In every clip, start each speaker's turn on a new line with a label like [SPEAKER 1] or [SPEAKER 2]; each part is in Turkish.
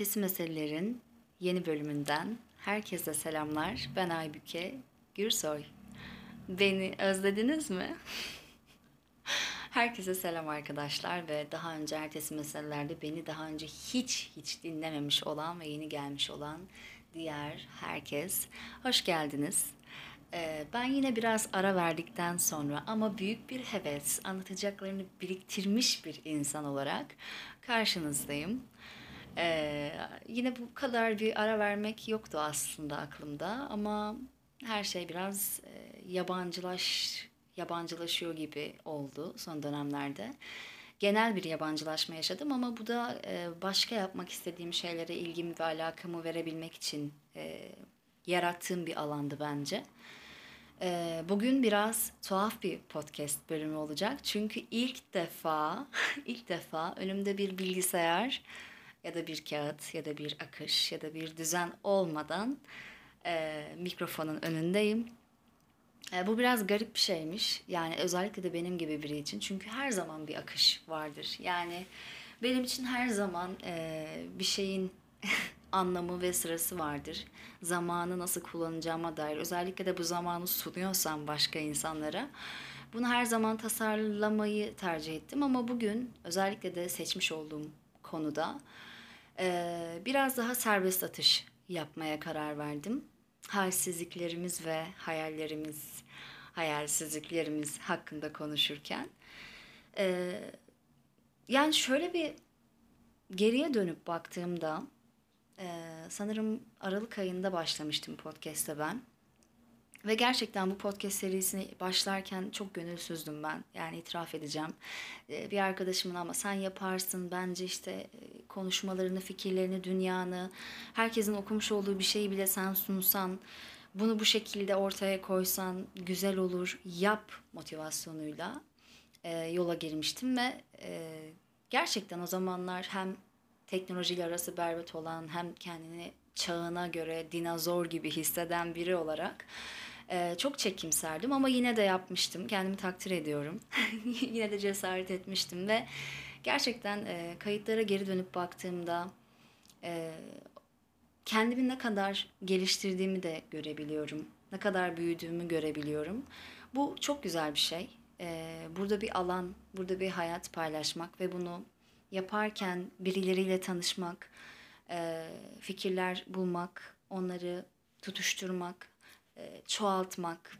[SPEAKER 1] Ertesi Meselelerin yeni bölümünden herkese selamlar. Ben Aybüke Gürsoy. Beni özlediniz mi? Herkese selam arkadaşlar ve daha önce Ertesi Meselelerde beni daha önce hiç hiç dinlememiş olan ve yeni gelmiş olan diğer herkes hoş geldiniz. Ee, ben yine biraz ara verdikten sonra ama büyük bir heves, anlatacaklarını biriktirmiş bir insan olarak karşınızdayım. Ee, yine bu kadar bir ara vermek yoktu aslında aklımda ama her şey biraz e, yabancılaş yabancılaşıyor gibi oldu son dönemlerde. Genel bir yabancılaşma yaşadım ama bu da e, başka yapmak istediğim şeylere ilgimi ve alakamı verebilmek için e, yarattığım bir alandı bence. E, bugün biraz tuhaf bir podcast bölümü olacak. Çünkü ilk defa, ilk defa önümde bir bilgisayar ya da bir kağıt ya da bir akış ya da bir düzen olmadan e, mikrofonun önündeyim. E, bu biraz garip bir şeymiş. Yani özellikle de benim gibi biri için. Çünkü her zaman bir akış vardır. Yani benim için her zaman e, bir şeyin anlamı ve sırası vardır. Zamanı nasıl kullanacağıma dair. Özellikle de bu zamanı sunuyorsam başka insanlara. Bunu her zaman tasarlamayı tercih ettim ama bugün özellikle de seçmiş olduğum konuda e, biraz daha serbest atış yapmaya karar verdim. Halsizliklerimiz ve hayallerimiz, hayalsizliklerimiz hakkında konuşurken. E, yani şöyle bir geriye dönüp baktığımda e, sanırım Aralık ayında başlamıştım podcast'te ben. Ve gerçekten bu podcast serisini başlarken çok gönülsüzdüm ben. Yani itiraf edeceğim. Bir arkadaşımın ama sen yaparsın bence işte konuşmalarını, fikirlerini, dünyanı, herkesin okumuş olduğu bir şeyi bile sen sunsan, bunu bu şekilde ortaya koysan güzel olur, yap motivasyonuyla yola girmiştim ve gerçekten o zamanlar hem teknolojiyle arası berbat olan hem kendini çağına göre dinozor gibi hisseden biri olarak ee, çok çekimserdim ama yine de yapmıştım. Kendimi takdir ediyorum. yine de cesaret etmiştim ve gerçekten e, kayıtlara geri dönüp baktığımda e, kendimi ne kadar geliştirdiğimi de görebiliyorum. Ne kadar büyüdüğümü görebiliyorum. Bu çok güzel bir şey. E, burada bir alan, burada bir hayat paylaşmak ve bunu yaparken birileriyle tanışmak, e, fikirler bulmak, onları tutuşturmak, e, çoğaltmak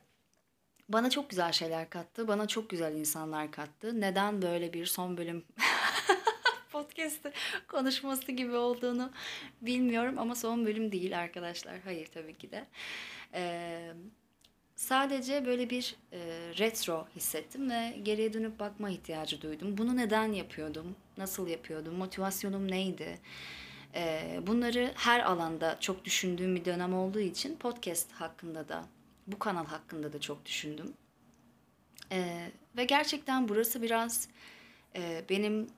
[SPEAKER 1] bana çok güzel şeyler kattı. Bana çok güzel insanlar kattı. Neden böyle bir son bölüm podcast'ı konuşması gibi olduğunu bilmiyorum ama son bölüm değil arkadaşlar. Hayır tabii ki de. Ee, sadece böyle bir e, retro hissettim ve geriye dönüp bakma ihtiyacı duydum. Bunu neden yapıyordum? Nasıl yapıyordum? Motivasyonum neydi? E, bunları her alanda çok düşündüğüm bir dönem olduğu için podcast hakkında da, bu kanal hakkında da çok düşündüm. E, ve gerçekten burası biraz e, benim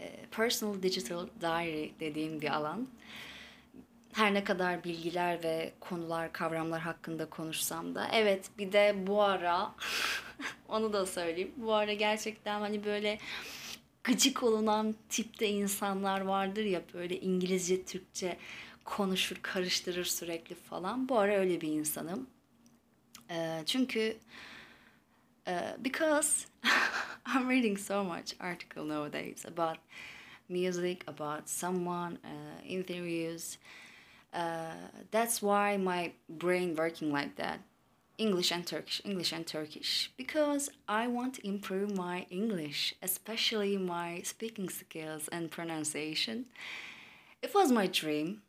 [SPEAKER 1] e, personal digital diary dediğim bir alan. Her ne kadar bilgiler ve konular, kavramlar hakkında konuşsam da evet bir de bu ara onu da söyleyeyim. Bu ara gerçekten hani böyle gıcık olunan tipte insanlar vardır ya böyle İngilizce, Türkçe konuşur, karıştırır sürekli falan. Bu ara öyle bir insanım. Ee, çünkü uh, because I'm reading so much article nowadays about music, about someone, uh, interviews. Uh, that's why my brain working like that. English and Turkish, English and Turkish, because I want to improve my English, especially my speaking skills and pronunciation. It was my dream.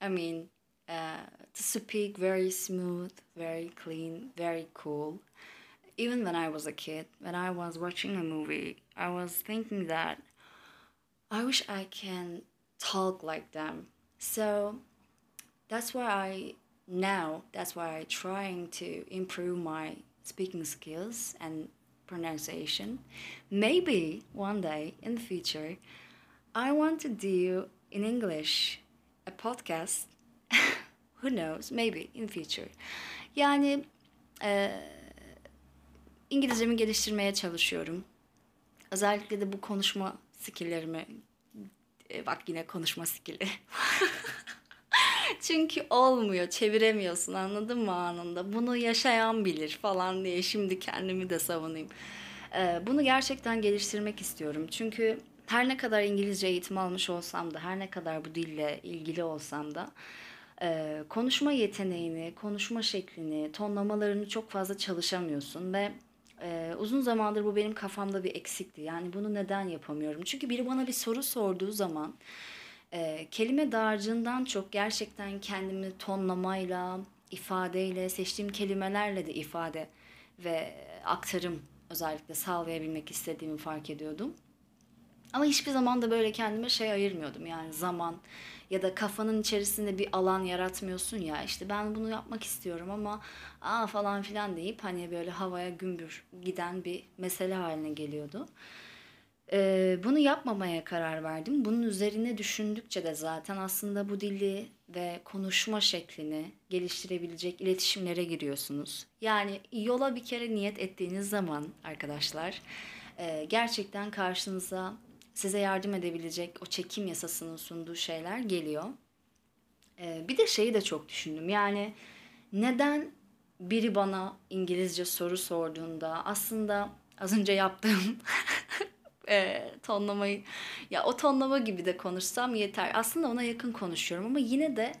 [SPEAKER 1] I mean, uh, to speak very smooth, very clean, very cool. Even when I was a kid, when I was watching a movie, I was thinking that I wish I can talk like them. So that's why I now that's why I'm trying to improve my speaking skills and pronunciation. Maybe one day in the future, I want to do in English a podcast. Who knows? Maybe in future. Yani e, İngilizcemi geliştirmeye çalışıyorum. Özellikle de bu konuşma skilllerimi E, bak yine konuşma skili. Çünkü olmuyor, çeviremiyorsun anladın mı anında? Bunu yaşayan bilir falan diye şimdi kendimi de savunayım. Ee, bunu gerçekten geliştirmek istiyorum. Çünkü her ne kadar İngilizce eğitim almış olsam da, her ne kadar bu dille ilgili olsam da e, konuşma yeteneğini, konuşma şeklini, tonlamalarını çok fazla çalışamıyorsun ve e, uzun zamandır bu benim kafamda bir eksikti. Yani bunu neden yapamıyorum? Çünkü biri bana bir soru sorduğu zaman e, kelime dağarcığından çok gerçekten kendimi tonlamayla, ifadeyle, seçtiğim kelimelerle de ifade ve aktarım özellikle sağlayabilmek istediğimi fark ediyordum. Ama hiçbir zaman da böyle kendime şey ayırmıyordum yani zaman ya da kafanın içerisinde bir alan yaratmıyorsun ya işte ben bunu yapmak istiyorum ama aa falan filan deyip hani böyle havaya gümbür giden bir mesele haline geliyordu. Ee, bunu yapmamaya karar verdim. Bunun üzerine düşündükçe de zaten aslında bu dili ve konuşma şeklini geliştirebilecek iletişimlere giriyorsunuz. Yani yola bir kere niyet ettiğiniz zaman arkadaşlar e, gerçekten karşınıza size yardım edebilecek o çekim yasasının sunduğu şeyler geliyor. Ee, bir de şeyi de çok düşündüm. Yani neden biri bana İngilizce soru sorduğunda aslında az önce yaptığım e, tonlamayı ya o tonlama gibi de konuşsam yeter. Aslında ona yakın konuşuyorum ama yine de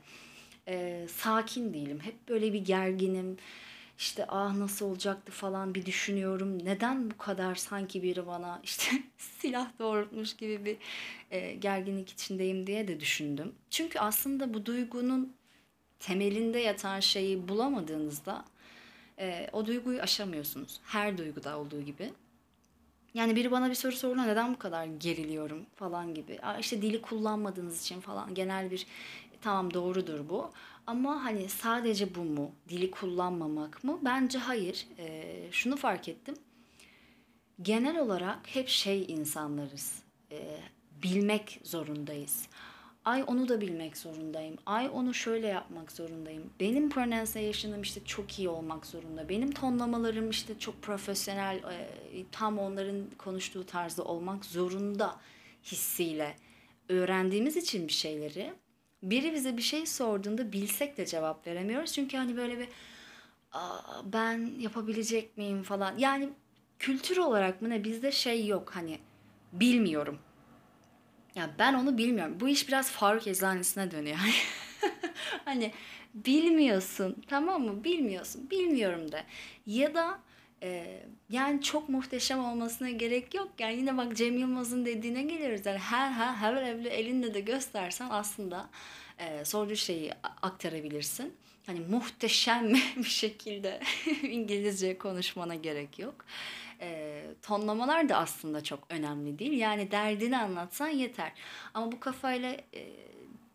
[SPEAKER 1] e, sakin değilim. Hep böyle bir gerginim. İşte ah nasıl olacaktı falan bir düşünüyorum. Neden bu kadar sanki biri bana işte silah doğrultmuş gibi bir e, gerginlik içindeyim diye de düşündüm. Çünkü aslında bu duygunun temelinde yatan şeyi bulamadığınızda e, o duyguyu aşamıyorsunuz. Her duyguda olduğu gibi. Yani biri bana bir soru sorduğunda neden bu kadar geriliyorum falan gibi. İşte dili kullanmadığınız için falan genel bir tamam doğrudur bu. Ama hani sadece bu mu? Dili kullanmamak mı? Bence hayır. Ee, şunu fark ettim. Genel olarak hep şey insanlarız. Ee, bilmek zorundayız. Ay onu da bilmek zorundayım. Ay onu şöyle yapmak zorundayım. Benim pronunciation'ım işte çok iyi olmak zorunda. Benim tonlamalarım işte çok profesyonel, e, tam onların konuştuğu tarzda olmak zorunda hissiyle öğrendiğimiz için bir şeyleri biri bize bir şey sorduğunda bilsek de cevap veremiyoruz. Çünkü hani böyle bir ben yapabilecek miyim falan. Yani kültür olarak mı ne bizde şey yok hani bilmiyorum ya ben onu bilmiyorum. Bu iş biraz Faruk Eczanesine dönüyor. hani bilmiyorsun tamam mı? Bilmiyorsun. Bilmiyorum de. Ya da e, yani çok muhteşem olmasına gerek yok. Yani yine bak Cem Yılmaz'ın dediğine geliyoruz. Yani her her her evli elinde de göstersen aslında e, sorduğu şeyi aktarabilirsin. Hani muhteşem bir şekilde İngilizce konuşmana gerek yok e, tonlamalar da aslında çok önemli değil. Yani derdini anlatsan yeter. Ama bu kafayla e,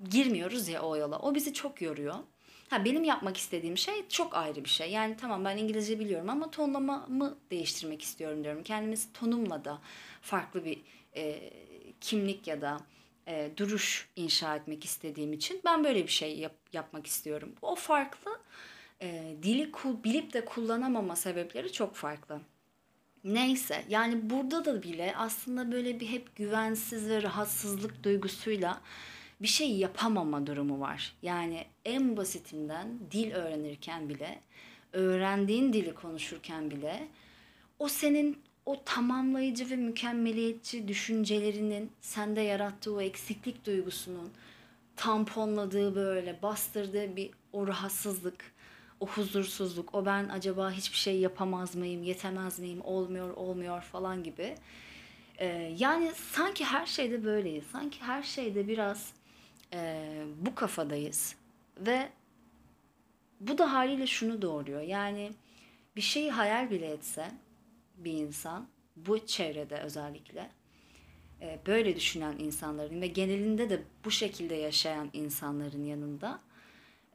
[SPEAKER 1] girmiyoruz ya o yola. O bizi çok yoruyor. Ha benim yapmak istediğim şey çok ayrı bir şey. Yani tamam ben İngilizce biliyorum ama tonlamamı değiştirmek istiyorum diyorum. Kendimiz tonumla da farklı bir e, kimlik ya da e, duruş inşa etmek istediğim için ben böyle bir şey yap, yapmak istiyorum. O farklı. E, dili bilip de kullanamama sebepleri çok farklı. Neyse yani burada da bile aslında böyle bir hep güvensiz ve rahatsızlık duygusuyla bir şey yapamama durumu var. Yani en basitinden dil öğrenirken bile, öğrendiğin dili konuşurken bile o senin o tamamlayıcı ve mükemmeliyetçi düşüncelerinin sende yarattığı o eksiklik duygusunun tamponladığı böyle bastırdığı bir o rahatsızlık o huzursuzluk, o ben acaba hiçbir şey yapamaz mıyım, yetemez miyim, olmuyor, olmuyor falan gibi. Ee, yani sanki her şeyde böyleyiz. Sanki her şeyde biraz e, bu kafadayız. Ve bu da haliyle şunu doğuruyor. Yani bir şeyi hayal bile etse bir insan, bu çevrede özellikle, e, böyle düşünen insanların ve genelinde de bu şekilde yaşayan insanların yanında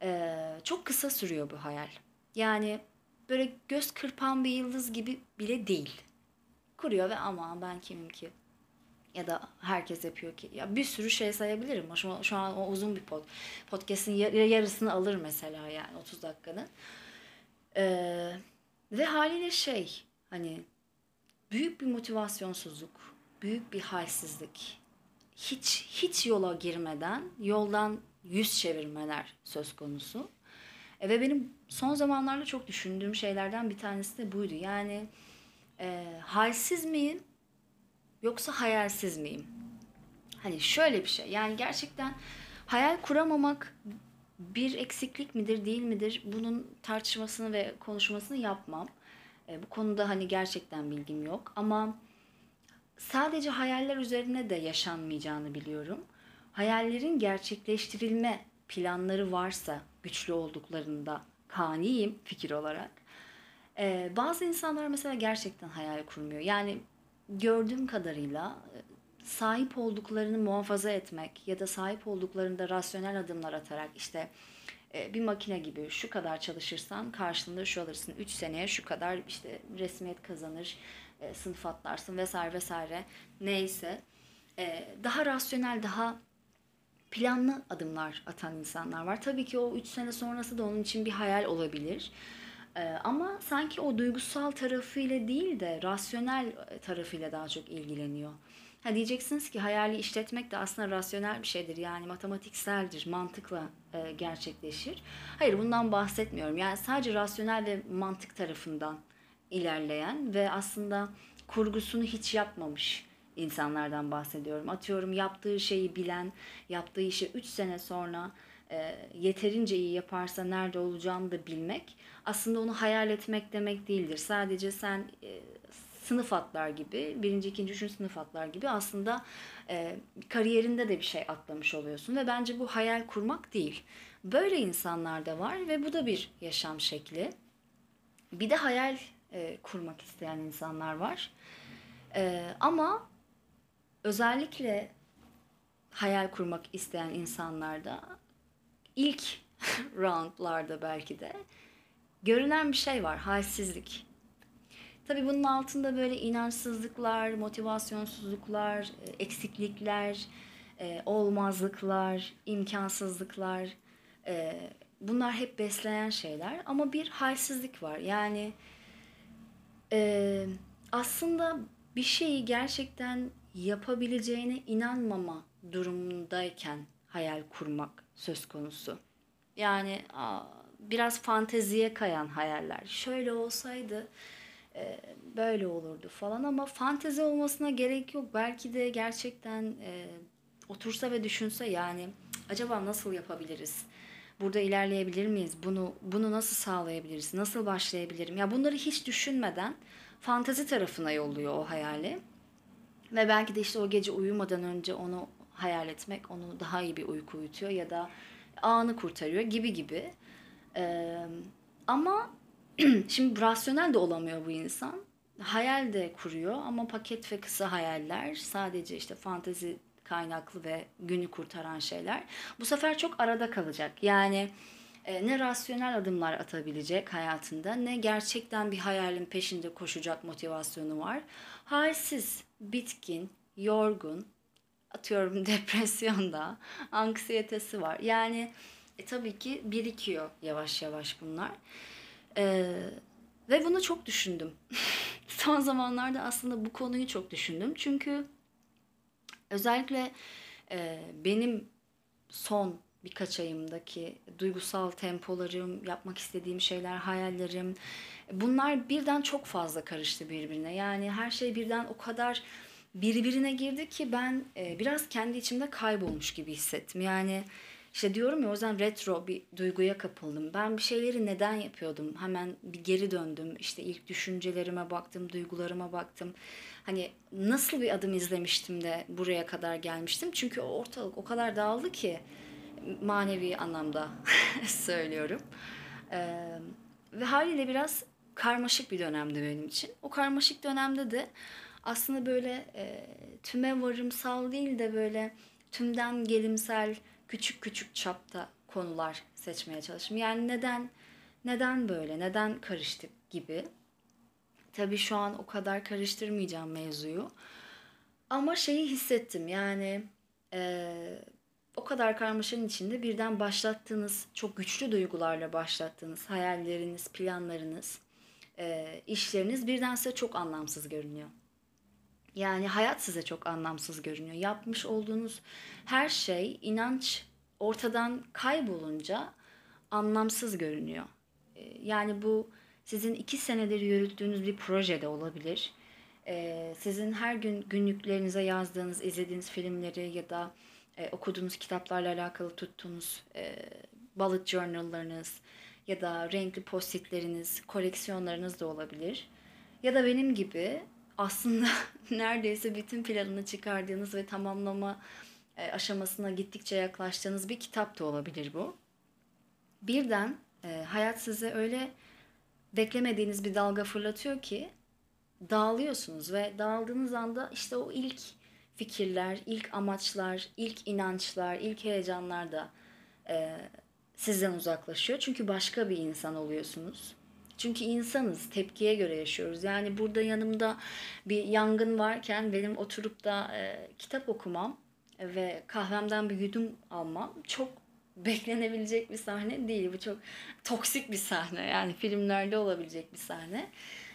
[SPEAKER 1] ee, çok kısa sürüyor bu hayal. Yani böyle göz kırpan bir yıldız gibi bile değil. Kuruyor ve ama ben kimim ki? Ya da herkes yapıyor ki. Ya bir sürü şey sayabilirim. Şu, şu an o uzun bir pod. Podcast'in yarısını alır mesela yani 30 dakikanın. Ee, ve haliyle şey hani büyük bir motivasyonsuzluk, büyük bir halsizlik. hiç hiç yola girmeden yoldan yüz çevirmeler söz konusu. E, ve benim son zamanlarda çok düşündüğüm şeylerden bir tanesi de buydu. Yani e, halsiz miyim yoksa hayalsiz miyim? Hani şöyle bir şey. Yani gerçekten hayal kuramamak bir eksiklik midir değil midir? Bunun tartışmasını ve konuşmasını yapmam. E, bu konuda hani gerçekten bilgim yok ama sadece hayaller üzerine de yaşanmayacağını biliyorum. Hayallerin gerçekleştirilme planları varsa güçlü olduklarında kaniyim fikir olarak. Ee, bazı insanlar mesela gerçekten hayal kurmuyor. Yani gördüğüm kadarıyla e, sahip olduklarını muhafaza etmek ya da sahip olduklarında rasyonel adımlar atarak işte bir makine gibi şu kadar çalışırsan karşılığında şu alırsın. 3 seneye şu kadar işte resmiyet kazanır, e, sınıf atlarsın vesaire vesaire neyse. E, daha rasyonel, daha planlı adımlar atan insanlar var. Tabii ki o 3 sene sonrası da onun için bir hayal olabilir. Ama sanki o duygusal tarafıyla değil de rasyonel tarafıyla daha çok ilgileniyor. Ha diyeceksiniz ki hayali işletmek de aslında rasyonel bir şeydir. Yani matematikseldir, mantıkla e, gerçekleşir. Hayır bundan bahsetmiyorum. Yani sadece rasyonel ve mantık tarafından ilerleyen ve aslında kurgusunu hiç yapmamış insanlardan bahsediyorum. Atıyorum yaptığı şeyi bilen, yaptığı işi 3 sene sonra e, yeterince iyi yaparsa nerede olacağını da bilmek aslında onu hayal etmek demek değildir. Sadece sen e, sınıf atlar gibi, birinci, ikinci, üçüncü sınıf atlar gibi aslında e, kariyerinde de bir şey atlamış oluyorsun. Ve bence bu hayal kurmak değil. Böyle insanlar da var ve bu da bir yaşam şekli. Bir de hayal e, kurmak isteyen insanlar var. E, ama özellikle hayal kurmak isteyen insanlarda ilk roundlarda belki de görünen bir şey var, halsizlik. Tabii bunun altında böyle inançsızlıklar, motivasyonsuzluklar, e, eksiklikler, e, olmazlıklar, imkansızlıklar e, bunlar hep besleyen şeyler ama bir halsizlik var. Yani aslında bir şeyi gerçekten yapabileceğine inanmama durumundayken hayal kurmak söz konusu. Yani biraz fanteziye kayan hayaller. Şöyle olsaydı e, böyle olurdu falan ama fantezi olmasına gerek yok. Belki de gerçekten e, otursa ve düşünse yani acaba nasıl yapabiliriz? Burada ilerleyebilir miyiz? Bunu bunu nasıl sağlayabiliriz? Nasıl başlayabilirim? Ya bunları hiç düşünmeden fantezi tarafına yolluyor o hayali. Ve belki de işte o gece uyumadan önce onu hayal etmek onu daha iyi bir uyku uyutuyor ya da anı kurtarıyor gibi gibi. Ee, ama Şimdi rasyonel de olamıyor bu insan. Hayal de kuruyor ama paket ve kısa hayaller sadece işte fantezi kaynaklı ve günü kurtaran şeyler. Bu sefer çok arada kalacak. Yani e, ne rasyonel adımlar atabilecek hayatında ne gerçekten bir hayalin peşinde koşacak motivasyonu var. Halsiz, bitkin, yorgun, atıyorum depresyonda, anksiyetesi var. Yani e, tabii ki birikiyor yavaş yavaş bunlar. Ee, ve bunu çok düşündüm. Son zamanlarda aslında bu konuyu çok düşündüm. Çünkü özellikle e, benim son birkaç ayımdaki duygusal tempolarım, yapmak istediğim şeyler, hayallerim bunlar birden çok fazla karıştı birbirine. Yani her şey birden o kadar birbirine girdi ki ben e, biraz kendi içimde kaybolmuş gibi hissettim. Yani işte diyorum ya o yüzden retro bir duyguya kapıldım. Ben bir şeyleri neden yapıyordum? Hemen bir geri döndüm. İşte ilk düşüncelerime baktım, duygularıma baktım. Hani nasıl bir adım izlemiştim de buraya kadar gelmiştim? Çünkü ortalık o kadar dağıldı ki manevi anlamda söylüyorum. Ee, ve haliyle biraz karmaşık bir dönemdi benim için. O karmaşık dönemde de aslında böyle e, tüme varımsal değil de böyle tümden gelimsel küçük küçük çapta konular seçmeye çalıştım. Yani neden neden böyle, neden karıştık gibi. Tabii şu an o kadar karıştırmayacağım mevzuyu. Ama şeyi hissettim yani e, o kadar karmaşanın içinde birden başlattığınız, çok güçlü duygularla başlattığınız hayalleriniz, planlarınız, e, işleriniz birden size çok anlamsız görünüyor. Yani hayat size çok anlamsız görünüyor. Yapmış olduğunuz her şey inanç ortadan kaybolunca anlamsız görünüyor. Ee, Yani bu sizin iki senedir yürüttüğünüz bir projede olabilir. Ee, Sizin her gün günlüklerinize yazdığınız, izlediğiniz filmleri ya da e, okuduğunuz kitaplarla alakalı tuttuğunuz e, bullet journal'larınız ya da renkli postitleriniz, koleksiyonlarınız da olabilir. Ya da benim gibi aslında neredeyse bütün planını çıkardığınız ve tamamlama e, aşamasına gittikçe yaklaştığınız bir kitap da olabilir bu. Birden e, hayat size öyle beklemediğiniz bir dalga fırlatıyor ki dağılıyorsunuz ve dağıldığınız anda işte o ilk fikirler, ilk amaçlar, ilk inançlar, ilk heyecanlar da e, sizden uzaklaşıyor. Çünkü başka bir insan oluyorsunuz. Çünkü insanız, tepkiye göre yaşıyoruz. Yani burada yanımda bir yangın varken benim oturup da e, kitap okumam ve kahvemden bir yudum almam çok beklenebilecek bir sahne değil. Bu çok toksik bir sahne. Yani filmlerde olabilecek bir sahne.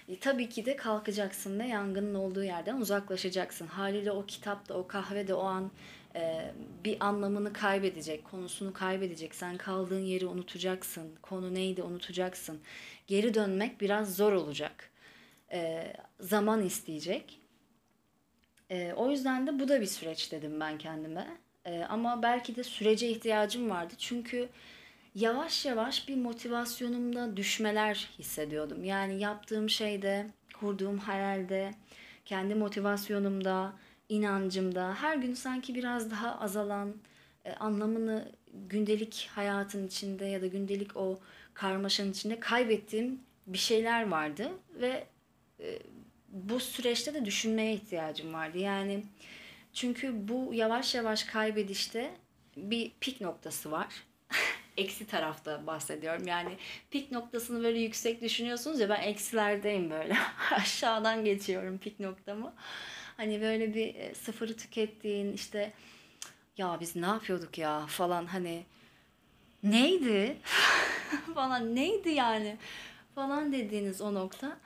[SPEAKER 1] E, tabii ki de kalkacaksın ve yangının olduğu yerden uzaklaşacaksın. Haliyle o kitap da o kahve de o an e, bir anlamını kaybedecek, konusunu kaybedecek. Sen kaldığın yeri unutacaksın. Konu neydi unutacaksın. Geri dönmek biraz zor olacak. E, zaman isteyecek. E, o yüzden de bu da bir süreç dedim ben kendime. E, ama belki de sürece ihtiyacım vardı. Çünkü yavaş yavaş bir motivasyonumda düşmeler hissediyordum. Yani yaptığım şeyde, kurduğum hayalde, kendi motivasyonumda, inancımda her gün sanki biraz daha azalan, e, anlamını gündelik hayatın içinde ya da gündelik o karmaşanın içinde kaybettiğim bir şeyler vardı ve e, bu süreçte de düşünmeye ihtiyacım vardı. Yani çünkü bu yavaş yavaş kaybedişte bir pik noktası var. Eksi tarafta bahsediyorum. Yani pik noktasını böyle yüksek düşünüyorsunuz ya ben eksilerdeyim böyle. Aşağıdan geçiyorum pik noktamı. Hani böyle bir e, sıfırı tükettiğin işte ya biz ne yapıyorduk ya falan hani neydi falan neydi yani falan dediğiniz o nokta.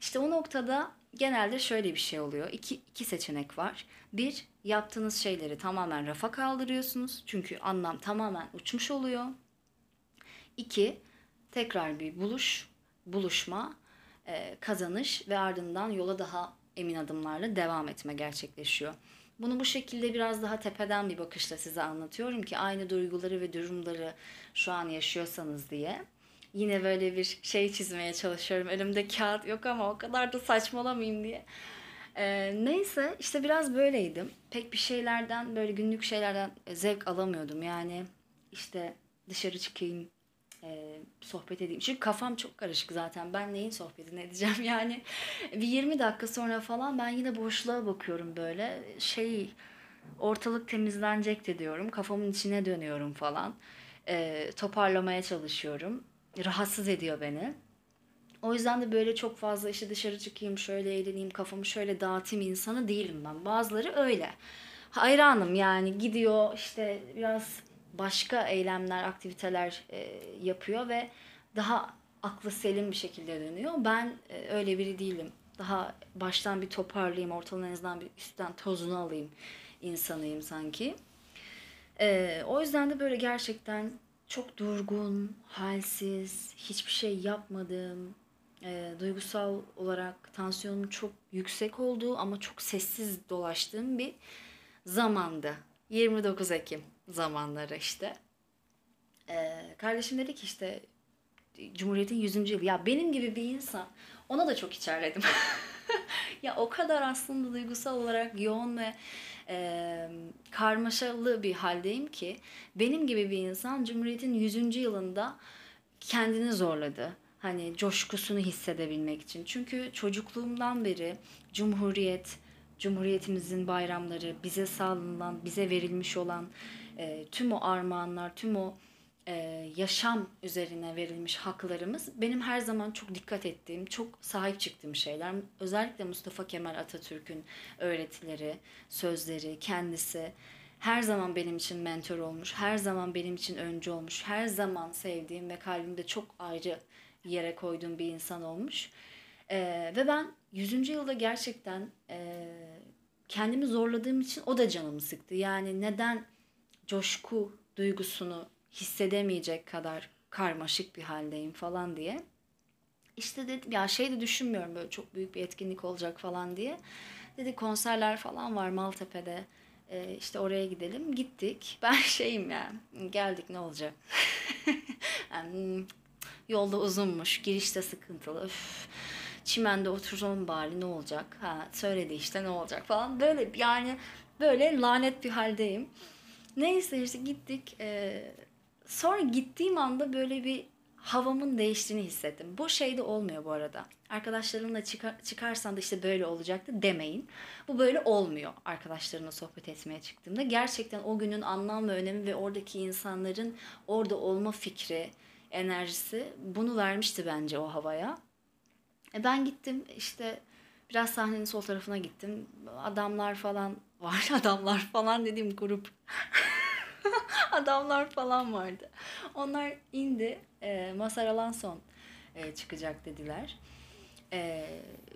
[SPEAKER 1] İşte o noktada genelde şöyle bir şey oluyor. İki, iki seçenek var. Bir, yaptığınız şeyleri tamamen rafa kaldırıyorsunuz. Çünkü anlam tamamen uçmuş oluyor. İki, tekrar bir buluş, buluşma, e, kazanış ve ardından yola daha emin adımlarla devam etme gerçekleşiyor. Bunu bu şekilde biraz daha tepeden bir bakışla size anlatıyorum ki aynı duyguları ve durumları şu an yaşıyorsanız diye. Yine böyle bir şey çizmeye çalışıyorum. Elimde kağıt yok ama o kadar da saçmalamayayım diye. Ee, neyse işte biraz böyleydim. Pek bir şeylerden böyle günlük şeylerden zevk alamıyordum. Yani işte dışarı çıkayım, e, sohbet edeyim. Çünkü kafam çok karışık zaten. Ben neyin sohbetini edeceğim yani. Bir 20 dakika sonra falan ben yine boşluğa bakıyorum böyle. Şey ortalık temizlenecekti diyorum. Kafamın içine dönüyorum falan. E, toparlamaya çalışıyorum. Rahatsız ediyor beni. O yüzden de böyle çok fazla işte dışarı çıkayım, şöyle eğleneyim, kafamı şöyle dağıtayım insanı değilim ben. Bazıları öyle. Hayranım yani gidiyor işte biraz başka eylemler, aktiviteler e, yapıyor ve daha aklı selim bir şekilde dönüyor. Ben e, öyle biri değilim. Daha baştan bir toparlayayım, ortalığın bir üstten tozunu alayım insanıyım sanki. E, o yüzden de böyle gerçekten çok durgun, halsiz, hiçbir şey yapmadığım, e, duygusal olarak tansiyonum çok yüksek olduğu ama çok sessiz dolaştığım bir zamandı. 29 Ekim zamanları işte. Ee, kardeşim dedi ki işte Cumhuriyet'in 100. yılı. Ya benim gibi bir insan ona da çok içerledim. ya o kadar aslında duygusal olarak yoğun ve e, karmaşalı bir haldeyim ki benim gibi bir insan Cumhuriyet'in 100. yılında kendini zorladı. Hani coşkusunu hissedebilmek için. Çünkü çocukluğumdan beri Cumhuriyet, Cumhuriyetimizin bayramları, bize sağlanılan, bize verilmiş olan e, tüm o armağanlar, tüm o e, yaşam üzerine verilmiş haklarımız benim her zaman çok dikkat ettiğim, çok sahip çıktığım şeyler. Özellikle Mustafa Kemal Atatürk'ün öğretileri, sözleri, kendisi her zaman benim için mentor olmuş, her zaman benim için öncü olmuş, her zaman sevdiğim ve kalbimde çok ayrı yere koyduğum bir insan olmuş. Ee, ve ben 100. yılda gerçekten e, kendimi zorladığım için o da canımı sıktı. Yani neden coşku duygusunu hissedemeyecek kadar karmaşık bir haldeyim falan diye. İşte dedim ya şey de düşünmüyorum böyle çok büyük bir etkinlik olacak falan diye. Dedi konserler falan var Maltepe'de. Ee, işte oraya gidelim. Gittik. Ben şeyim ya. Geldik ne olacak? yani, hmm, yolda uzunmuş. Girişte sıkıntılı. Üf, çimende oturalım bari ne olacak? Ha söyledi işte ne olacak falan. Böyle yani böyle lanet bir haldeyim. Neyse işte gittik. Ee, sonra gittiğim anda böyle bir havamın değiştiğini hissettim. Bu şey de olmuyor bu arada. Arkadaşlarımla çıkar, çıkarsan da işte böyle olacaktı demeyin. Bu böyle olmuyor arkadaşlarımla sohbet etmeye çıktığımda. Gerçekten o günün anlam ve önemi ve oradaki insanların orada olma fikri, enerjisi bunu vermişti bence o havaya. E ben gittim işte biraz sahnenin sol tarafına gittim. Adamlar falan var. Adamlar falan dediğim grup. adamlar falan vardı. Onlar indi. E, Masar Alanson e, çıkacak dediler. E,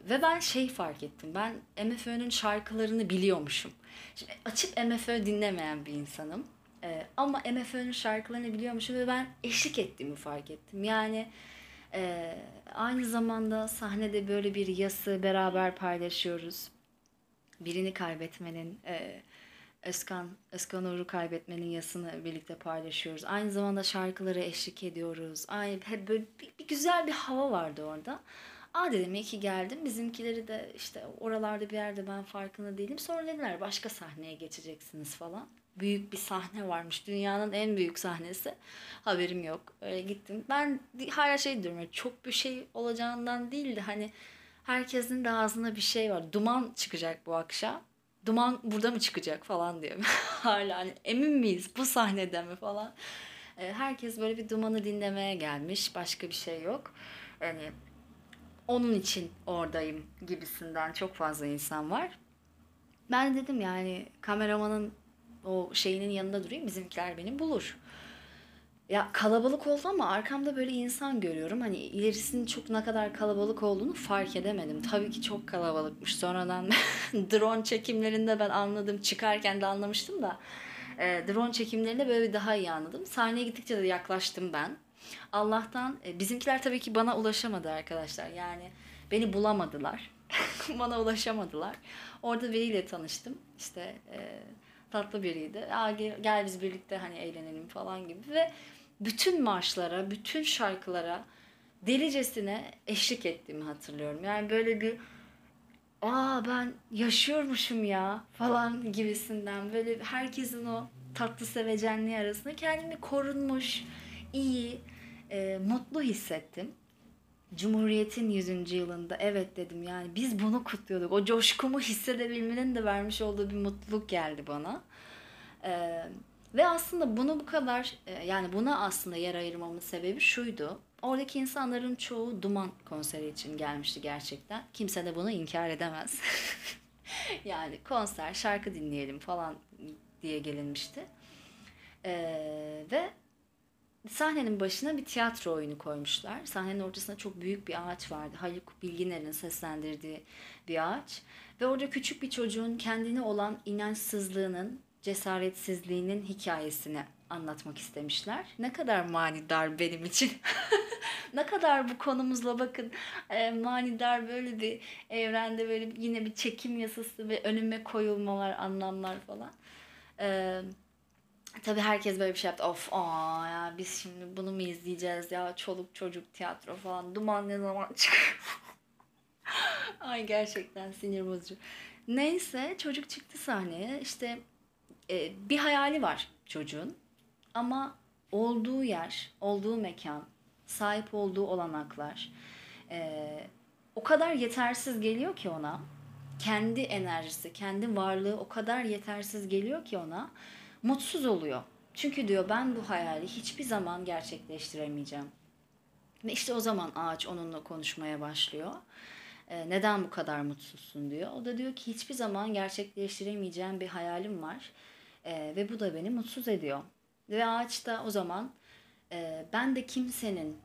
[SPEAKER 1] ve ben şey fark ettim. Ben MFÖ'nün şarkılarını biliyormuşum. Şimdi açıp MFÖ dinlemeyen bir insanım. E, ama MFÖ'nün şarkılarını biliyormuşum ve ben eşlik ettiğimi fark ettim. Yani e, aynı zamanda sahnede böyle bir yası beraber paylaşıyoruz. Birini kaybetmenin... E, Özkan, Özkan Uğur'u kaybetmenin yasını birlikte paylaşıyoruz. Aynı zamanda şarkıları eşlik ediyoruz. Aynı, hep böyle bir, bir güzel bir hava vardı orada. Aa dedim iyi ki geldim. Bizimkileri de işte oralarda bir yerde ben farkında değilim. Sonra dediler başka sahneye geçeceksiniz falan. Büyük bir sahne varmış. Dünyanın en büyük sahnesi. Haberim yok. Öyle gittim. Ben hala şey diyorum. Çok bir şey olacağından değil de hani herkesin de ağzında bir şey var. Duman çıkacak bu akşam duman burada mı çıkacak falan diyor. Hala hani emin miyiz bu sahnede mi falan. E, herkes böyle bir dumanı dinlemeye gelmiş. Başka bir şey yok. Yani onun için oradayım gibisinden çok fazla insan var. Ben dedim yani kameramanın o şeyinin yanında durayım bizimkiler beni bulur. Ya kalabalık oldu ama arkamda böyle insan görüyorum. Hani ilerisinin çok ne kadar kalabalık olduğunu fark edemedim. Tabii ki çok kalabalıkmış. Sonradan drone çekimlerinde ben anladım. Çıkarken de anlamıştım da. E, drone çekimlerinde böyle bir daha iyi anladım. Sahneye gittikçe de yaklaştım ben. Allah'tan e, bizimkiler tabii ki bana ulaşamadı arkadaşlar. Yani beni bulamadılar. bana ulaşamadılar. Orada biriyle tanıştım. İşte e, tatlı biriydi. Aa, gel, gel biz birlikte hani eğlenelim falan gibi ve bütün marşlara, bütün şarkılara delicesine eşlik ettiğimi hatırlıyorum. Yani böyle bir aa ben yaşıyormuşum ya falan gibisinden böyle herkesin o tatlı sevecenliği arasında kendimi korunmuş, iyi, e, mutlu hissettim. Cumhuriyet'in 100. yılında evet dedim yani biz bunu kutluyorduk. O coşkumu hissedebilmenin de vermiş olduğu bir mutluluk geldi bana. Ee, ve aslında bunu bu kadar e, yani buna aslında yer ayırmamın sebebi şuydu. Oradaki insanların çoğu Duman konseri için gelmişti gerçekten. Kimse de bunu inkar edemez. yani konser, şarkı dinleyelim falan diye gelinmişti. Ee, ve sahnenin başına bir tiyatro oyunu koymuşlar. Sahnenin ortasında çok büyük bir ağaç vardı. Haluk Bilginer'in seslendirdiği bir ağaç. Ve orada küçük bir çocuğun kendine olan inançsızlığının cesaretsizliğinin hikayesini anlatmak istemişler. Ne kadar manidar benim için. ne kadar bu konumuzla bakın e, manidar böyle bir evrende böyle yine bir çekim yasası ve önüme koyulmalar, anlamlar falan. E, tabii herkes böyle bir şey yaptı. Of aa ya biz şimdi bunu mu izleyeceğiz ya çoluk çocuk tiyatro falan duman ne zaman çıkıyor. Ay gerçekten sinir bozucu. Neyse çocuk çıktı sahneye işte e, bir hayali var çocuğun ama olduğu yer, olduğu mekan, sahip olduğu olanaklar e, o kadar yetersiz geliyor ki ona. Kendi enerjisi, kendi varlığı o kadar yetersiz geliyor ki ona. Mutsuz oluyor. Çünkü diyor ben bu hayali hiçbir zaman gerçekleştiremeyeceğim. Ve işte o zaman ağaç onunla konuşmaya başlıyor. E, neden bu kadar mutsuzsun diyor. O da diyor ki hiçbir zaman gerçekleştiremeyeceğim bir hayalim var e, ve bu da beni mutsuz ediyor. Ve ağaç da o zaman e, ben de kimsenin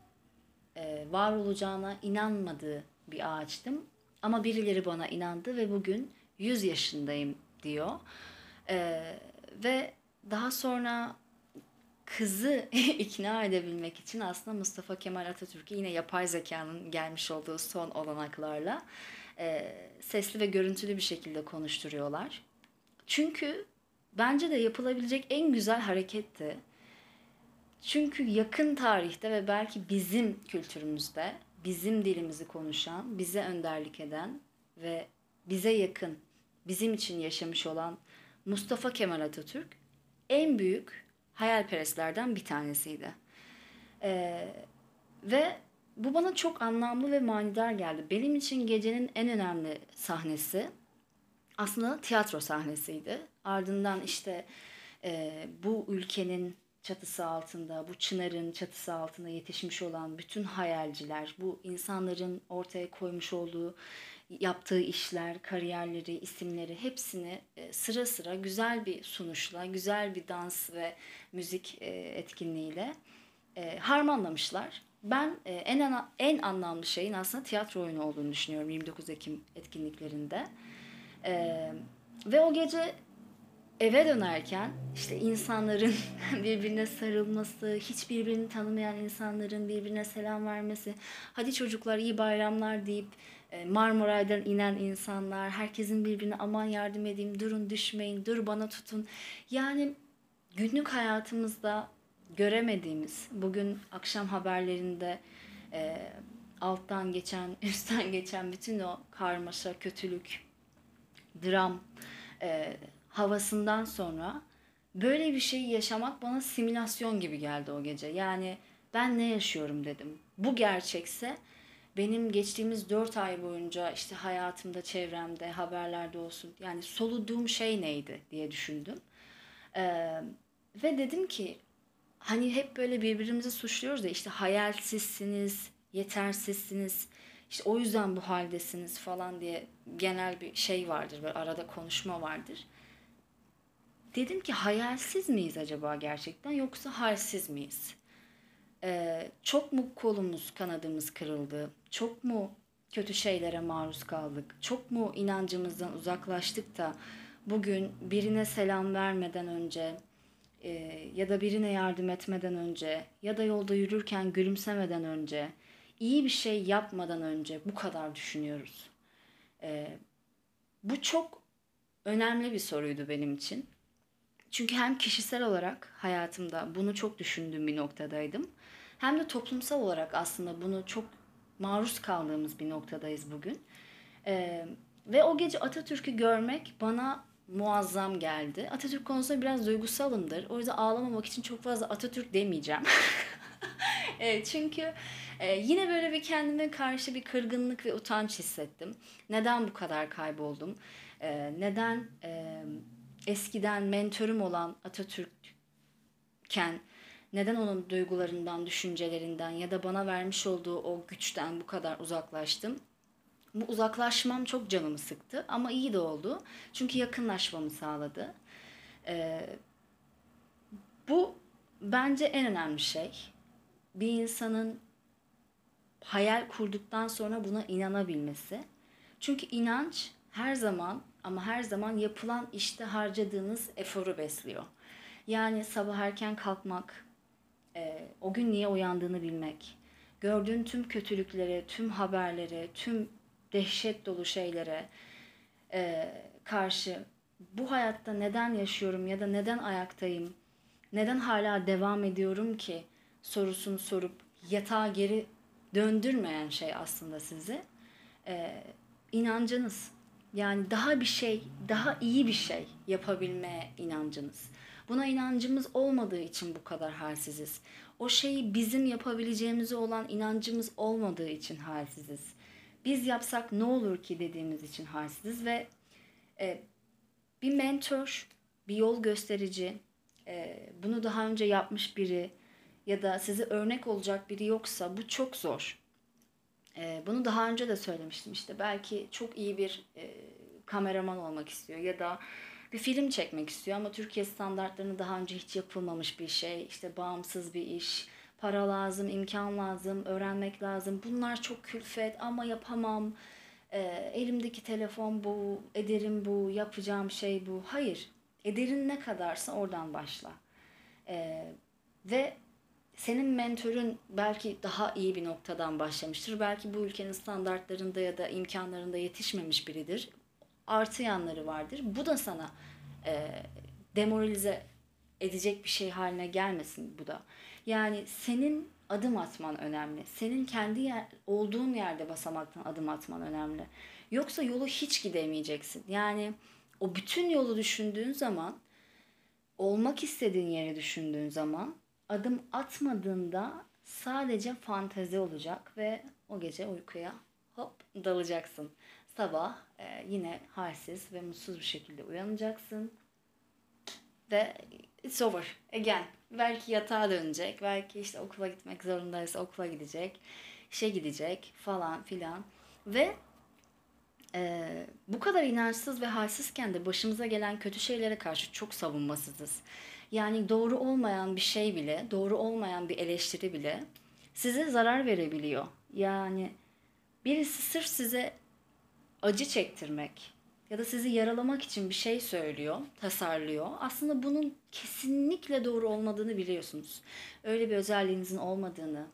[SPEAKER 1] e, var olacağına inanmadığı bir ağaçtım. Ama birileri bana inandı ve bugün 100 yaşındayım diyor. E, ve daha sonra kızı ikna edebilmek için aslında Mustafa Kemal Atatürk'ü yine yapay zekanın gelmiş olduğu son olanaklarla e, sesli ve görüntülü bir şekilde konuşturuyorlar. Çünkü bence de yapılabilecek en güzel hareketti. Çünkü yakın tarihte ve belki bizim kültürümüzde bizim dilimizi konuşan, bize önderlik eden ve bize yakın, bizim için yaşamış olan Mustafa Kemal Atatürk en büyük hayalperestlerden bir tanesiydi. Ee, ve bu bana çok anlamlı ve manidar geldi. Benim için gecenin en önemli sahnesi aslında tiyatro sahnesiydi. Ardından işte e, bu ülkenin çatısı altında, bu çınarın çatısı altında yetişmiş olan bütün hayalciler, bu insanların ortaya koymuş olduğu yaptığı işler, kariyerleri, isimleri hepsini e, sıra sıra güzel bir sunuşla, güzel bir dans ve müzik e, etkinliğiyle e, harmanlamışlar. Ben en en anlamlı şeyin aslında tiyatro oyunu olduğunu düşünüyorum 29 Ekim etkinliklerinde. Ve o gece eve dönerken işte insanların birbirine sarılması, hiç birbirini tanımayan insanların birbirine selam vermesi, hadi çocuklar iyi bayramlar deyip e, Marmaray'dan inen insanlar, herkesin birbirine aman yardım edeyim, durun düşmeyin, dur bana tutun. Yani günlük hayatımızda göremediğimiz, bugün akşam haberlerinde e, alttan geçen, üstten geçen bütün o karmaşa, kötülük, dram e, havasından sonra böyle bir şeyi yaşamak bana simülasyon gibi geldi o gece. Yani ben ne yaşıyorum dedim. Bu gerçekse benim geçtiğimiz dört ay boyunca işte hayatımda, çevremde, haberlerde olsun yani soluduğum şey neydi diye düşündüm. Ee, ve dedim ki hani hep böyle birbirimizi suçluyoruz da işte hayalsizsiniz, yetersizsiniz, işte o yüzden bu haldesiniz falan diye genel bir şey vardır, böyle arada konuşma vardır. Dedim ki hayalsiz miyiz acaba gerçekten yoksa halsiz miyiz? Ee, çok mu kolumuz kanadımız kırıldı? Çok mu kötü şeylere maruz kaldık? Çok mu inancımızdan uzaklaştık da bugün birine selam vermeden önce e, ya da birine yardım etmeden önce ya da yolda yürürken gülümsemeden önce iyi bir şey yapmadan önce bu kadar düşünüyoruz. E, bu çok önemli bir soruydu benim için. Çünkü hem kişisel olarak hayatımda bunu çok düşündüğüm bir noktadaydım. Hem de toplumsal olarak aslında bunu çok maruz kaldığımız bir noktadayız bugün. Ee, ve o gece Atatürk'ü görmek bana muazzam geldi. Atatürk konusunda biraz duygusalımdır. O yüzden ağlamamak için çok fazla Atatürk demeyeceğim. evet, çünkü e, yine böyle bir kendime karşı bir kırgınlık ve utanç hissettim. Neden bu kadar kayboldum? E, neden e, eskiden mentörüm olan Atatürk'ken neden onun duygularından, düşüncelerinden ya da bana vermiş olduğu o güçten bu kadar uzaklaştım? Bu uzaklaşmam çok canımı sıktı ama iyi de oldu. Çünkü yakınlaşmamı sağladı. Ee, bu bence en önemli şey. Bir insanın hayal kurduktan sonra buna inanabilmesi. Çünkü inanç her zaman ama her zaman yapılan işte harcadığınız eforu besliyor. Yani sabah erken kalkmak, e, o gün niye uyandığını bilmek, gördüğün tüm kötülüklere, tüm haberlere, tüm dehşet dolu şeylere e, karşı bu hayatta neden yaşıyorum ya da neden ayaktayım, neden hala devam ediyorum ki sorusunu sorup yatağa geri döndürmeyen şey aslında sizi e, inancınız. Yani daha bir şey, daha iyi bir şey yapabilmeye inancınız. Buna inancımız olmadığı için bu kadar halsiziz. O şeyi bizim yapabileceğimize olan inancımız olmadığı için halsiziz. Biz yapsak ne olur ki dediğimiz için halsiziz ve e, bir mentor, bir yol gösterici, e, bunu daha önce yapmış biri ya da size örnek olacak biri yoksa bu çok zor. E, bunu daha önce de söylemiştim işte belki çok iyi bir e, kameraman olmak istiyor ya da bir film çekmek istiyor ama Türkiye standartlarını daha önce hiç yapılmamış bir şey. İşte bağımsız bir iş, para lazım, imkan lazım, öğrenmek lazım. Bunlar çok külfet ama yapamam. e, elimdeki telefon bu, ederim bu, yapacağım şey bu. Hayır. Ederin ne kadarsa oradan başla. E, ve senin mentörün belki daha iyi bir noktadan başlamıştır. Belki bu ülkenin standartlarında ya da imkanlarında yetişmemiş biridir. Artı yanları vardır. Bu da sana e, demoralize edecek bir şey haline gelmesin bu da. Yani senin adım atman önemli. Senin kendi yer, olduğun yerde basamaktan adım atman önemli. Yoksa yolu hiç gidemeyeceksin. Yani o bütün yolu düşündüğün zaman, olmak istediğin yeri düşündüğün zaman adım atmadığında sadece fantezi olacak ve o gece uykuya hop dalacaksın. Sabah e, yine halsiz ve mutsuz bir şekilde uyanacaksın ve it's over again. Belki yatağa dönecek, belki işte okula gitmek zorundaysa okula gidecek, işe gidecek falan filan. Ve e, bu kadar inançsız ve halsizken de başımıza gelen kötü şeylere karşı çok savunmasızız. Yani doğru olmayan bir şey bile, doğru olmayan bir eleştiri bile size zarar verebiliyor. Yani birisi sırf size acı çektirmek ya da sizi yaralamak için bir şey söylüyor, tasarlıyor. Aslında bunun kesinlikle doğru olmadığını biliyorsunuz. Öyle bir özelliğinizin olmadığını,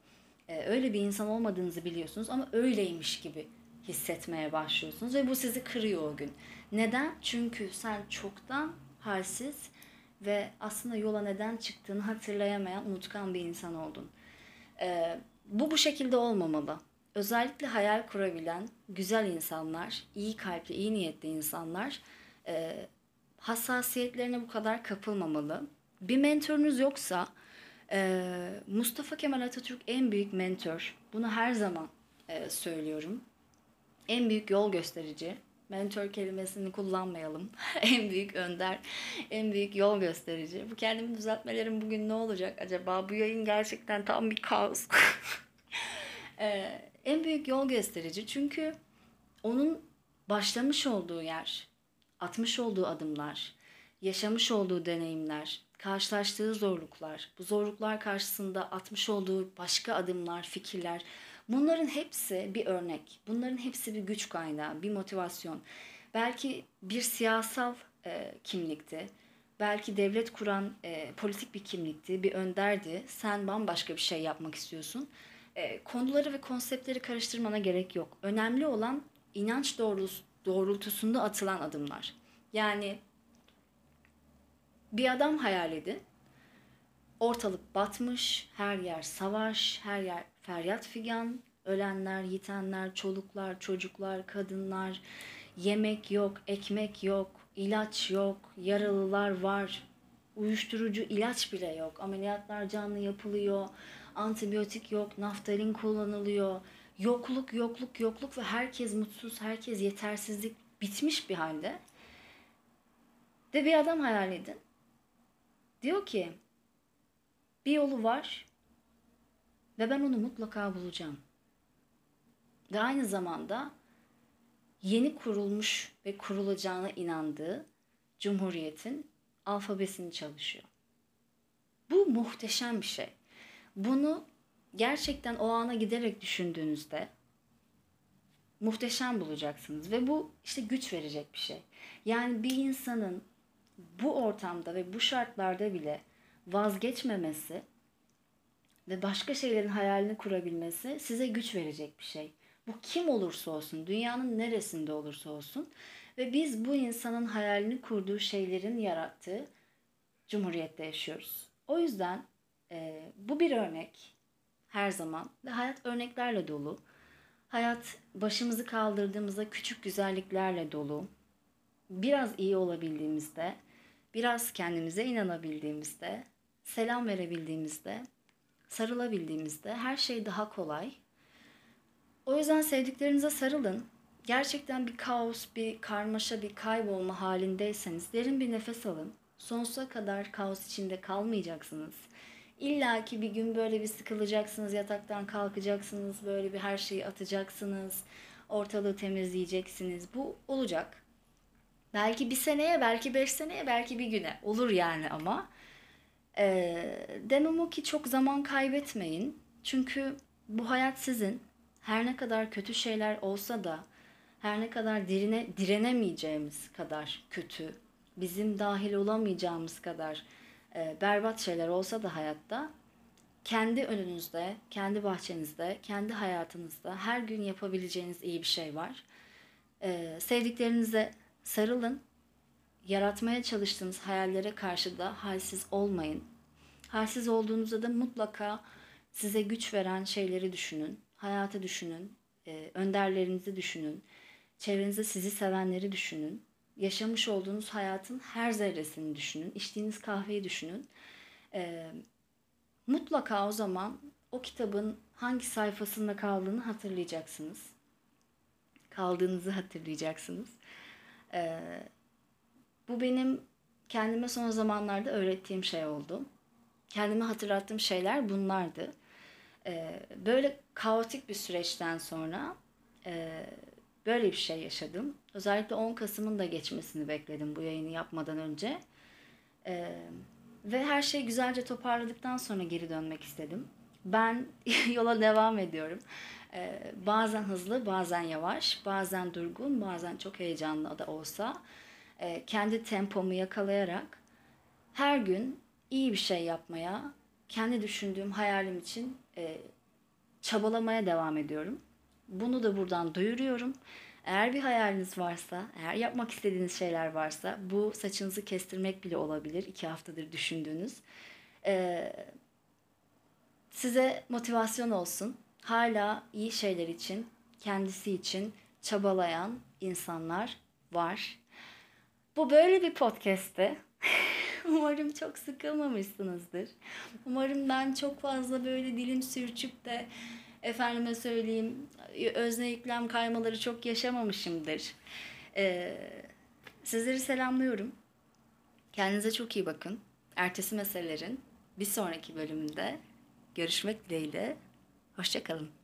[SPEAKER 1] e, öyle bir insan olmadığınızı biliyorsunuz ama öyleymiş gibi hissetmeye başlıyorsunuz ve bu sizi kırıyor o gün. Neden? Çünkü sen çoktan halsiz ve aslında yola neden çıktığını hatırlayamayan, unutkan bir insan oldun. Ee, bu bu şekilde olmamalı. Özellikle hayal kurabilen güzel insanlar, iyi kalpli, iyi niyetli insanlar e, hassasiyetlerine bu kadar kapılmamalı. Bir mentorunuz yoksa e, Mustafa Kemal Atatürk en büyük mentor. Bunu her zaman e, söylüyorum. En büyük yol gösterici. Mentor kelimesini kullanmayalım. en büyük önder, en büyük yol gösterici. Bu kendimi düzeltmelerim bugün ne olacak acaba? Bu yayın gerçekten tam bir kaos. ee, en büyük yol gösterici çünkü onun başlamış olduğu yer, atmış olduğu adımlar, yaşamış olduğu deneyimler, karşılaştığı zorluklar, bu zorluklar karşısında atmış olduğu başka adımlar, fikirler, bunların hepsi bir örnek. Bunların hepsi bir güç kaynağı, bir motivasyon. Belki bir siyasal e, kimlikti. Belki devlet kuran e, politik bir kimlikti, bir önderdi. Sen bambaşka bir şey yapmak istiyorsun. E, konuları ve konseptleri karıştırmana gerek yok. Önemli olan inanç doğrultus, doğrultusunda atılan adımlar. Yani bir adam hayal edin. Ortalık batmış, her yer savaş, her yer feryat figan, ölenler, yitenler, çoluklar, çocuklar, kadınlar, yemek yok, ekmek yok, ilaç yok, yaralılar var, uyuşturucu ilaç bile yok, ameliyatlar canlı yapılıyor, antibiyotik yok, naftalin kullanılıyor, yokluk, yokluk, yokluk ve herkes mutsuz, herkes yetersizlik bitmiş bir halde. Ve bir adam hayal edin. Diyor ki bir yolu var ve ben onu mutlaka bulacağım. Ve aynı zamanda yeni kurulmuş ve kurulacağına inandığı Cumhuriyet'in alfabesini çalışıyor. Bu muhteşem bir şey. Bunu gerçekten o ana giderek düşündüğünüzde muhteşem bulacaksınız ve bu işte güç verecek bir şey. Yani bir insanın bu ortamda ve bu şartlarda bile vazgeçmemesi ve başka şeylerin hayalini kurabilmesi size güç verecek bir şey. Bu kim olursa olsun, dünyanın neresinde olursa olsun ve biz bu insanın hayalini kurduğu şeylerin yarattığı cumhuriyette yaşıyoruz. O yüzden e, bu bir örnek her zaman ve hayat örneklerle dolu. Hayat başımızı kaldırdığımızda küçük güzelliklerle dolu. Biraz iyi olabildiğimizde, biraz kendimize inanabildiğimizde, selam verebildiğimizde, sarılabildiğimizde her şey daha kolay. O yüzden sevdiklerinize sarılın. Gerçekten bir kaos, bir karmaşa, bir kaybolma halindeyseniz derin bir nefes alın. Sonsuza kadar kaos içinde kalmayacaksınız. İlla ki bir gün böyle bir sıkılacaksınız, yataktan kalkacaksınız, böyle bir her şeyi atacaksınız, ortalığı temizleyeceksiniz. Bu olacak. Belki bir seneye, belki beş seneye, belki bir güne. Olur yani ama. Ee, demem o ki çok zaman kaybetmeyin. Çünkü bu hayat sizin. Her ne kadar kötü şeyler olsa da her ne kadar dirine, direnemeyeceğimiz kadar kötü, bizim dahil olamayacağımız kadar e, berbat şeyler olsa da hayatta kendi önünüzde, kendi bahçenizde, kendi hayatınızda her gün yapabileceğiniz iyi bir şey var. E, sevdiklerinize sarılın. Yaratmaya çalıştığınız hayallere karşı da halsiz olmayın. Halsiz olduğunuzda da mutlaka size güç veren şeyleri düşünün. Hayatı düşünün. E, önderlerinizi düşünün. Çevrenizde sizi sevenleri düşünün. Yaşamış olduğunuz hayatın her zerresini düşünün. İçtiğiniz kahveyi düşünün. E, mutlaka o zaman o kitabın hangi sayfasında kaldığını hatırlayacaksınız. Kaldığınızı hatırlayacaksınız. E, bu benim kendime son zamanlarda öğrettiğim şey oldu. Kendime hatırlattığım şeyler bunlardı. E, böyle kaotik bir süreçten sonra e, böyle bir şey yaşadım. Özellikle 10 Kasım'ın da geçmesini bekledim bu yayını yapmadan önce. Ee, ve her şeyi güzelce toparladıktan sonra geri dönmek istedim. Ben yola devam ediyorum. Ee, bazen hızlı, bazen yavaş, bazen durgun, bazen çok heyecanlı da olsa e, kendi tempomu yakalayarak her gün iyi bir şey yapmaya, kendi düşündüğüm hayalim için e, çabalamaya devam ediyorum. Bunu da buradan duyuruyorum. Eğer bir hayaliniz varsa, eğer yapmak istediğiniz şeyler varsa, bu saçınızı kestirmek bile olabilir. iki haftadır düşündüğünüz. Ee, size motivasyon olsun. Hala iyi şeyler için, kendisi için çabalayan insanlar var. Bu böyle bir podcast'te. Umarım çok sıkılmamışsınızdır. Umarım ben çok fazla böyle dilim sürçüp de efendime söyleyeyim özne yüklem kaymaları çok yaşamamışımdır. Ee, sizleri selamlıyorum. Kendinize çok iyi bakın. Ertesi meselelerin bir sonraki bölümünde görüşmek dileğiyle. Hoşçakalın.